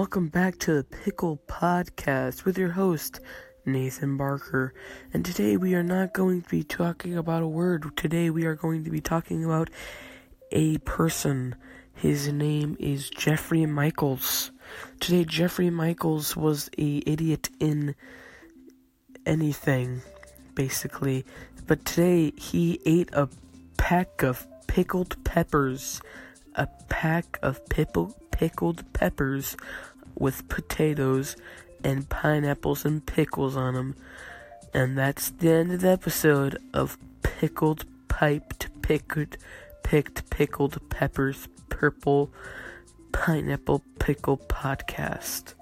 welcome back to the Pickle Podcast with your host, Nathan Barker. And today we are not going to be talking about a word. Today we are going to be talking about a person. His name is Jeffrey Michaels. Today Jeffrey Michaels was a idiot in anything, basically. But today he ate a pack of pickled peppers. A pack of pickle, pickled peppers with potatoes and pineapples and pickles on them. And that's the end of the episode of Pickled Piped Picked Picked Pickled Peppers Purple Pineapple Pickle Podcast.